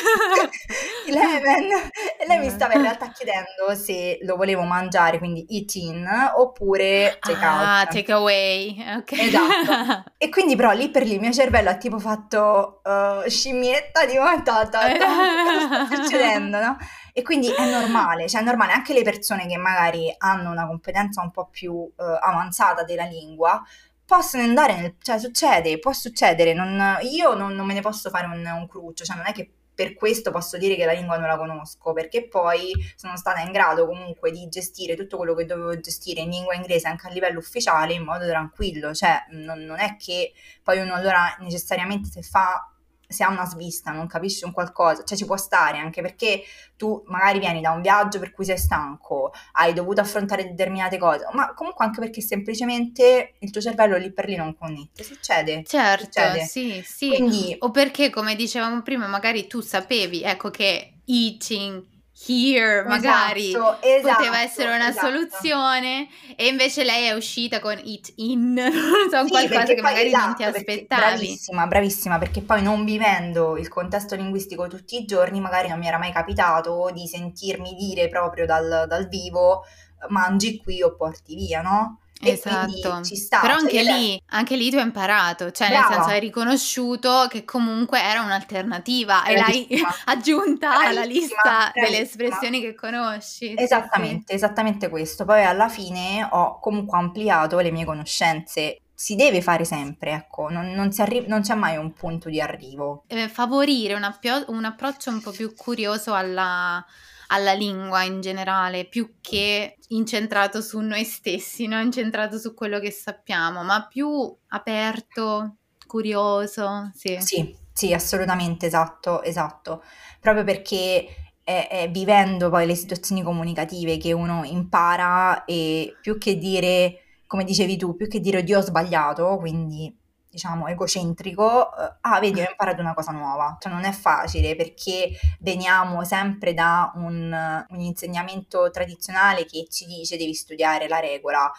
Eleven e lei mi stava in realtà chiedendo se lo volevo mangiare quindi eating oppure take ah, out. take away ok. Esatto. *laughs* E quindi però lì per lì il mio cervello ha tipo fatto uh, scimmietta di ta, ta, ta, cosa sta *laughs* succedendo no? e quindi è normale cioè è normale anche le persone che magari hanno una competenza un po' più uh, avanzata della lingua possono andare nel, cioè succede, può succedere, non, io non, non, me ne posso fare un, un cruccio, cioè non è che per questo posso dire che la lingua non la conosco, perché poi sono stata in grado comunque di gestire tutto quello che dovevo gestire in lingua inglese anche a livello ufficiale in modo tranquillo, cioè non, non è che poi uno allora necessariamente se fa se ha una svista, non capisci un qualcosa, cioè ci può stare anche perché tu magari vieni da un viaggio per cui sei stanco, hai dovuto affrontare determinate cose, ma comunque anche perché semplicemente il tuo cervello lì per lì non connette, succede. Certo, succede. sì, sì. Quindi, o perché come dicevamo prima, magari tu sapevi, ecco che eating here magari esatto, esatto, poteva essere una esatto. soluzione e invece lei è uscita con it in *laughs* non so sì, qualcosa che magari non ti esatto, aspettavi bravissima bravissima perché poi non vivendo il contesto linguistico tutti i giorni magari non mi era mai capitato di sentirmi dire proprio dal, dal vivo mangi qui o porti via no? Esatto, però cioè anche, lì, anche, lì, tu hai imparato, cioè Brava. nel senso hai riconosciuto che comunque era un'alternativa e l'hai *laughs* aggiunta bravissima, alla lista bravissima. delle espressioni che conosci. Esattamente, sì. esattamente questo. Poi alla fine ho comunque ampliato le mie conoscenze si deve fare sempre, ecco, non, non, arri- non, c'è mai un punto di arrivo. Eh, favorire un, appio- un approccio un po' più curioso alla, alla lingua in generale, più che incentrato su noi stessi, non incentrato su quello che sappiamo, ma più aperto, curioso. Sì, sì, sì assolutamente, esatto, esatto. Proprio perché è, è vivendo poi le situazioni comunicative che uno impara e più che dire, come dicevi tu, più che dire Dio ho sbagliato, quindi diciamo, egocentrico, eh, ah, vedi, ho imparato una cosa nuova. Cioè non è facile perché veniamo sempre da un, un insegnamento tradizionale che ci dice devi studiare la regola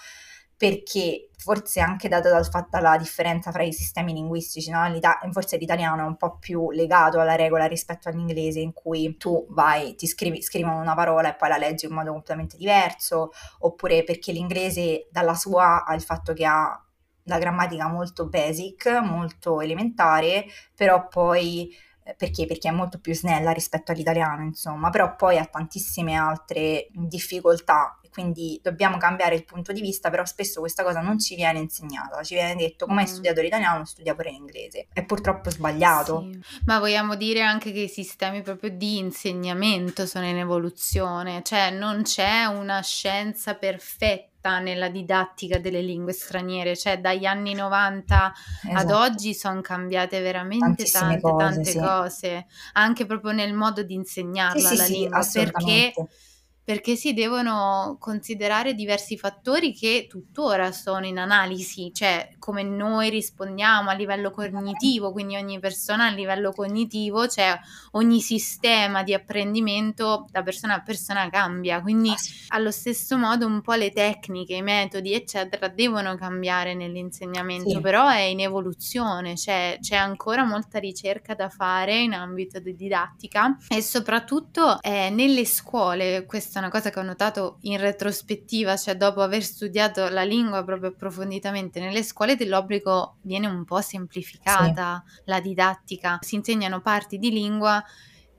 perché forse anche data dal fatto dalla differenza fra i sistemi linguistici, no? forse l'italiano è un po' più legato alla regola rispetto all'inglese in cui tu vai, ti scrivi, scrivono una parola e poi la leggi in modo completamente diverso, oppure perché l'inglese dalla sua ha il fatto che ha la grammatica molto basic, molto elementare, però poi eh, perché? Perché è molto più snella rispetto all'italiano, insomma, però poi ha tantissime altre difficoltà, quindi dobbiamo cambiare il punto di vista, però spesso questa cosa non ci viene insegnata, ci viene detto come hai mm. studiato l'italiano, studia pure l'inglese. È purtroppo sbagliato. Sì. Ma vogliamo dire anche che i sistemi proprio di insegnamento sono in evoluzione, cioè non c'è una scienza perfetta nella didattica delle lingue straniere, cioè dagli anni 90 esatto. ad oggi sono cambiate veramente tante, cose, tante sì. cose, anche proprio nel modo di insegnarla sì, la sì, lingua, perché perché si devono considerare diversi fattori che tuttora sono in analisi, cioè come noi rispondiamo a livello cognitivo, quindi ogni persona a livello cognitivo, cioè ogni sistema di apprendimento da persona a persona cambia, quindi allo stesso modo un po' le tecniche, i metodi, eccetera, devono cambiare nell'insegnamento, sì. però è in evoluzione, cioè c'è ancora molta ricerca da fare in ambito di didattica e soprattutto eh, nelle scuole, questa è una cosa che ho notato in retrospettiva, cioè dopo aver studiato la lingua proprio approfonditamente nelle scuole dell'obbligo viene un po' semplificata sì. la didattica, si insegnano parti di lingua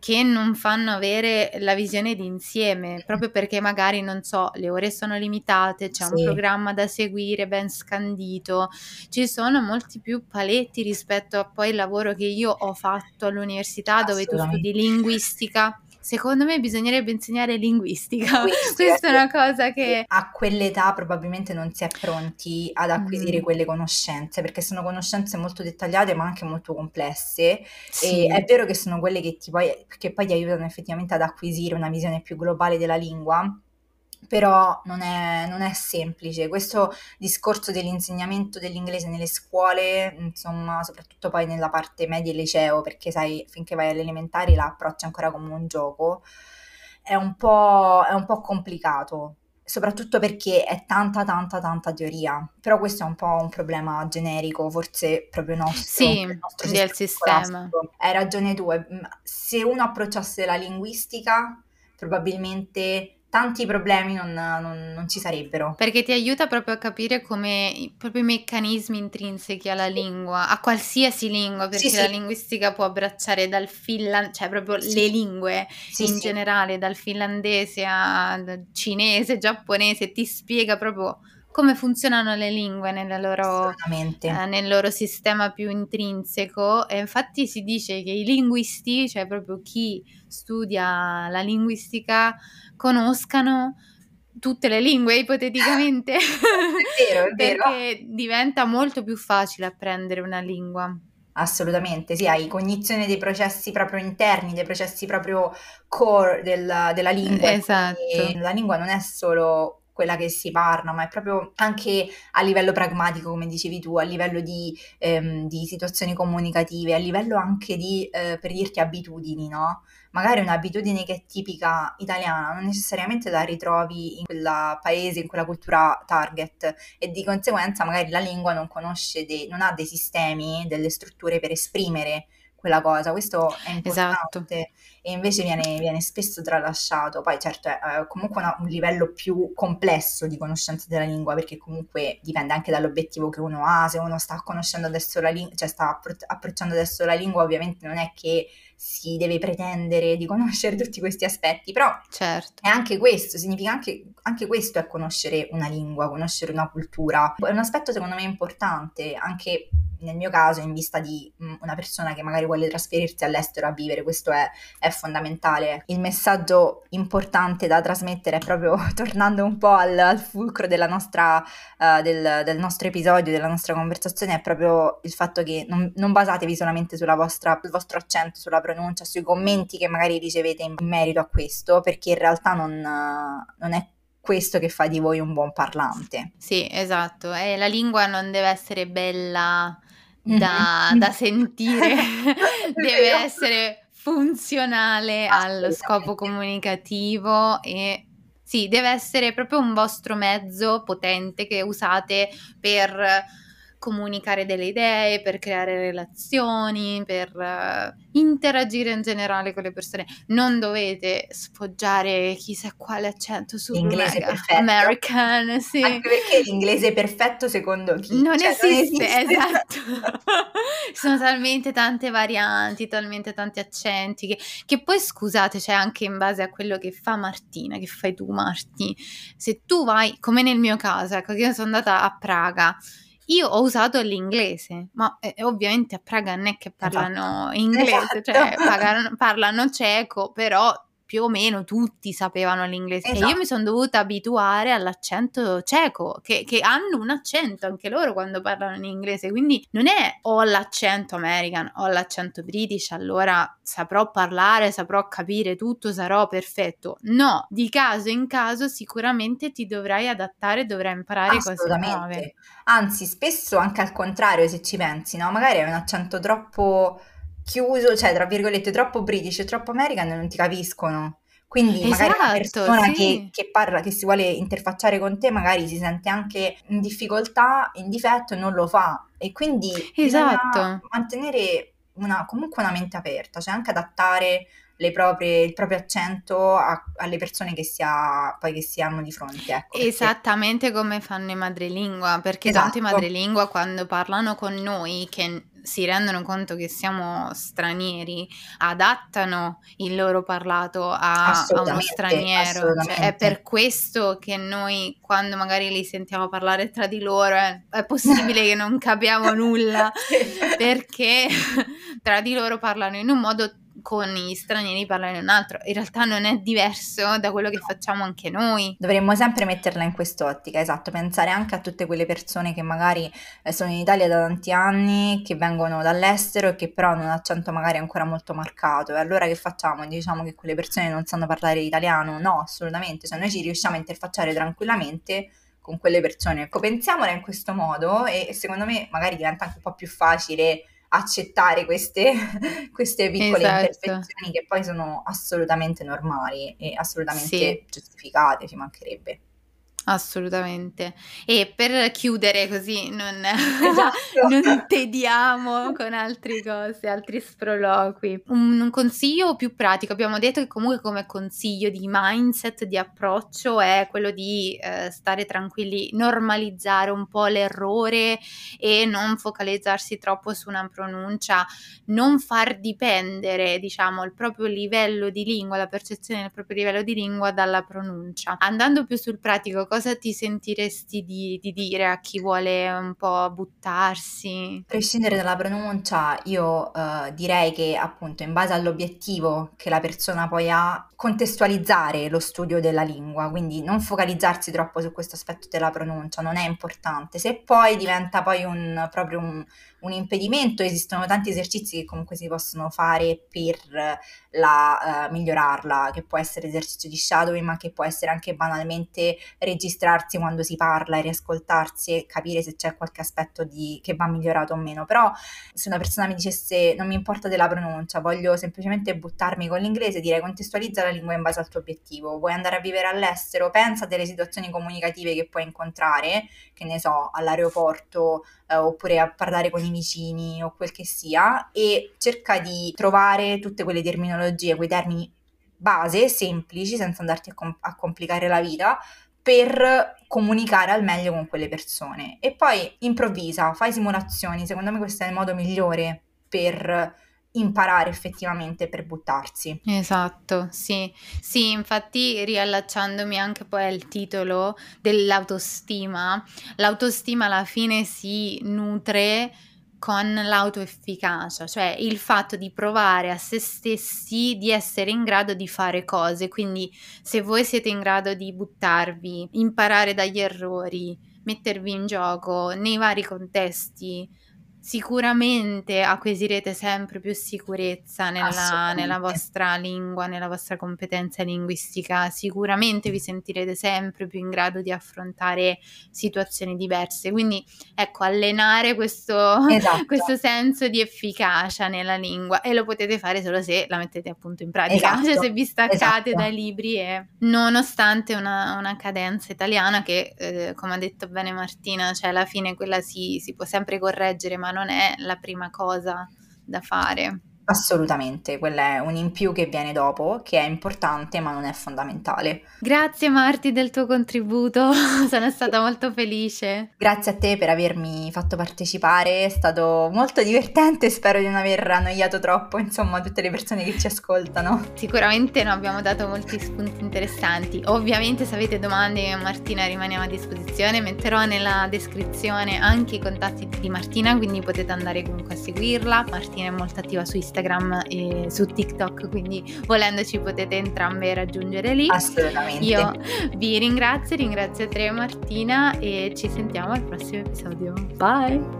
che non fanno avere la visione d'insieme, proprio perché magari, non so, le ore sono limitate, c'è sì. un programma da seguire ben scandito, ci sono molti più paletti rispetto a poi il lavoro che io ho fatto all'università dove tu studi linguistica Secondo me bisognerebbe insegnare linguistica. *laughs* *laughs* Questa è una cosa che... A quell'età probabilmente non si è pronti ad acquisire mm. quelle conoscenze, perché sono conoscenze molto dettagliate ma anche molto complesse. Sì. E è vero che sono quelle che, ti poi, che poi ti aiutano effettivamente ad acquisire una visione più globale della lingua però non è, non è, semplice. Questo discorso dell'insegnamento dell'inglese nelle scuole, insomma, soprattutto poi nella parte media e liceo, perché sai, finché vai alle elementari la approcci ancora come un gioco, è un po', è un po' complicato. Soprattutto perché è tanta, tanta, tanta teoria. Però questo è un po' un problema generico, forse proprio nostro. Sì, nostro del sistema. Hai ragione tu. Se uno approcciasse la linguistica, probabilmente tanti problemi non, non, non, ci sarebbero. Perché ti aiuta proprio a capire come proprio i meccanismi intrinseci alla lingua, a qualsiasi lingua, perché sì, la sì. linguistica può abbracciare dal finlandese, cioè proprio sì. le lingue in generale, dal finlandese al cinese, giapponese, ti spiega proprio come funzionano le lingue loro, eh, nel loro sistema più intrinseco e infatti si dice che i linguisti, cioè proprio chi studia la linguistica, conoscano tutte le lingue ipoteticamente. *laughs* è vero, è vero. Perché diventa molto più facile apprendere una lingua. Assolutamente, sì, hai cognizione dei processi proprio interni, dei processi proprio core del, della lingua. Esatto. La lingua non è solo quella che si parla, ma è proprio anche a livello pragmatico, come dicevi tu, a livello di, ehm, di situazioni comunicative, a livello anche di, eh, per dirti, abitudini, no? Magari un'abitudine che è tipica italiana, non necessariamente la ritrovi in quel paese, in quella cultura target e di conseguenza magari la lingua non conosce, dei, non ha dei sistemi, delle strutture per esprimere quella cosa, questo è importante esatto. e invece viene, viene, spesso tralasciato, poi certo è eh, comunque una, un livello più complesso di conoscenza della lingua perché comunque dipende anche dall'obiettivo che uno ha, se uno sta conoscendo adesso la lingua, cioè sta appro- approcciando adesso la lingua ovviamente non è che si deve pretendere di conoscere *laughs* tutti questi aspetti, però certo. è anche questo, significa anche, anche questo è conoscere una lingua, conoscere una cultura, è un aspetto secondo me importante anche nel mio caso in vista di mm, una persona che magari vuole trasferirsi all'estero a vivere, questo è, è fondamentale. Il messaggio importante da trasmettere è proprio, *laughs* tornando un po' al, al fulcro nostra, uh, del, del, nostro episodio, della nostra conversazione, è proprio il fatto che non, non basatevi solamente vostra, sul vostro accento, sulla pronuncia, sui commenti che magari ricevete in merito a questo, perché in realtà non, non è questo che fa di voi un buon parlante. Sì, esatto, e la lingua non deve essere bella da, da sentire, *laughs* *laughs* deve essere funzionale allo scopo comunicativo e sì, deve essere proprio un vostro mezzo potente che usate per comunicare delle idee, per creare relazioni, per uh, interagire in generale con le persone. Non dovete sfoggiare chissà quale accento su perfetto. American, sì. Anche perché l'inglese perfetto secondo chi? Non, cioè, esiste, non esiste, esatto. *laughs* Sono talmente tante varianti, talmente tanti accenti che, che poi scusate, c'è cioè anche in base a quello che fa Martina, che fai tu Marti. Se tu vai, come nel mio caso, ecco, che io sono andata a Praga io ho usato l'inglese, ma eh, ovviamente a Praga non è che parlano esatto. inglese, cioè esatto. parlano, parlano ceco, però più o meno tutti sapevano l'inglese esatto. e io mi sono dovuta abituare all'accento cieco, che, che, hanno un accento anche loro quando parlano in inglese, quindi non è ho l'accento American, ho l'accento British, allora saprò parlare, saprò capire tutto, sarò perfetto. No, di caso in caso sicuramente ti dovrai adattare, dovrai imparare cose nuove. Anzi, spesso anche al contrario, se ci pensi, no? Magari hai un accento troppo chiuso, cioè tra virgolette troppo british e troppo american non ti capiscono. Quindi esatto, magari una esatto, persona sì. che, che, parla, che si vuole interfacciare con te, magari si sente anche in difficoltà, in difetto e non lo fa. E quindi esatto. mantenere una, comunque una mente aperta, cioè anche adattare proprie, il proprio accento a, alle persone che si, ha, poi che si hanno di fronte. Ecco, Esattamente come fanno i madrelingua, perché esatto. tanti madrelingua quando parlano con noi, che si rendono conto che siamo stranieri, adattano il loro parlato a, a uno straniero. Cioè, è per questo che noi, quando magari li sentiamo parlare tra di loro, è, è possibile che non capiamo nulla, *laughs* perché tra di loro parlano in un modo con gli stranieri parlare un altro. In realtà non è diverso da quello che facciamo anche noi. Dovremmo sempre metterla in quest'ottica, esatto, pensare anche a tutte quelle persone che magari eh, sono in Italia da tanti anni, che vengono dall'estero e che però hanno un accento magari ancora molto marcato. E allora che facciamo? Diciamo che quelle persone non sanno parlare italiano? No, assolutamente, cioè noi ci riusciamo a interfacciare tranquillamente con quelle persone. Ecco, pensiamola in questo modo e secondo me magari diventa anche un po' più facile accettare queste, *laughs* queste piccole esatto. imperfezioni che poi sono assolutamente normali e assolutamente sì. giustificate, ci mancherebbe. Assolutamente. E per chiudere così non, *laughs* esatto. *laughs* non tediamo con altre cose, altri sproloqui. Un, un, consiglio più pratico, abbiamo detto che comunque come consiglio di mindset, di approccio è quello di eh, stare tranquilli, normalizzare un po' l'errore e non focalizzarsi troppo su una pronuncia, non far dipendere, diciamo, il proprio livello di lingua, la percezione del proprio livello di lingua dalla pronuncia. Andando più sul pratico, cosa ti sentiresti di, di dire a chi vuole un po' buttarsi? A prescindere dalla pronuncia, io uh, direi che appunto in base all'obiettivo che la persona poi ha, contestualizzare lo studio della lingua, quindi non focalizzarsi troppo su questo aspetto della pronuncia, non è importante. Se poi diventa poi un, proprio un, un impedimento, esistono tanti esercizi che comunque si possono fare per la, uh, migliorarla, che può essere esercizio di shadowing, ma che può essere anche banalmente registrarsi quando si parla e riascoltarsi e capire se c'è qualche aspetto di, che va migliorato o meno. Però se una persona mi dicesse non mi importa della pronuncia, voglio semplicemente buttarmi con l'inglese, direi contestualizza la lingua in base al tuo obiettivo. Vuoi andare a vivere all'estero? Pensa delle situazioni comunicative che puoi incontrare, che ne so, all'aeroporto eh, oppure a parlare con i vicini o quel che sia e cerca di trovare tutte quelle terminologie quei termini base, semplici, senza andarti a, com- a complicare la vita, per comunicare al meglio con quelle persone. E poi improvvisa, fai simulazioni, secondo me questo è il modo migliore per imparare effettivamente per buttarsi. Esatto, sì. Sì, infatti riallacciandomi anche poi al titolo dell'autostima, l'autostima alla fine si nutre con l'autoefficacia, cioè il fatto di provare a se stessi di essere in grado di fare cose. Quindi se voi siete in grado di buttarvi, imparare dagli errori, mettervi in gioco nei vari contesti, Sicuramente acquisirete sempre più sicurezza nella, nella, vostra lingua, nella vostra competenza linguistica, sicuramente vi sentirete sempre più in grado di affrontare situazioni diverse. Quindi ecco, allenare questo, esatto. *laughs* questo senso di efficacia nella lingua e lo potete fare solo se la mettete appunto in pratica, esatto. *laughs* cioè se vi staccate esatto. dai libri e nonostante una, una cadenza italiana che, eh, come ha detto bene Martina, cioè alla fine quella si, si può sempre correggere, non è la prima cosa da fare. Assolutamente, quella è un in più che viene dopo, che è importante ma non è fondamentale. Grazie Marti del tuo contributo, *laughs* sono stata molto felice. Grazie a te per avermi fatto partecipare, è stato molto divertente, spero di non aver annoiato troppo, insomma, tutte le persone che ci ascoltano. Sicuramente no, abbiamo dato molti spunti interessanti. Ovviamente se avete domande Martina rimaniamo a disposizione, metterò nella descrizione anche i contatti di Martina, quindi potete andare comunque a seguirla. Martina è molto attiva su Instagram Instagram e su TikTok, quindi volendoci potete entrambe raggiungere lì. Assolutamente. Io vi ringrazio, ringrazio te Martina e ci sentiamo al prossimo episodio. Bye!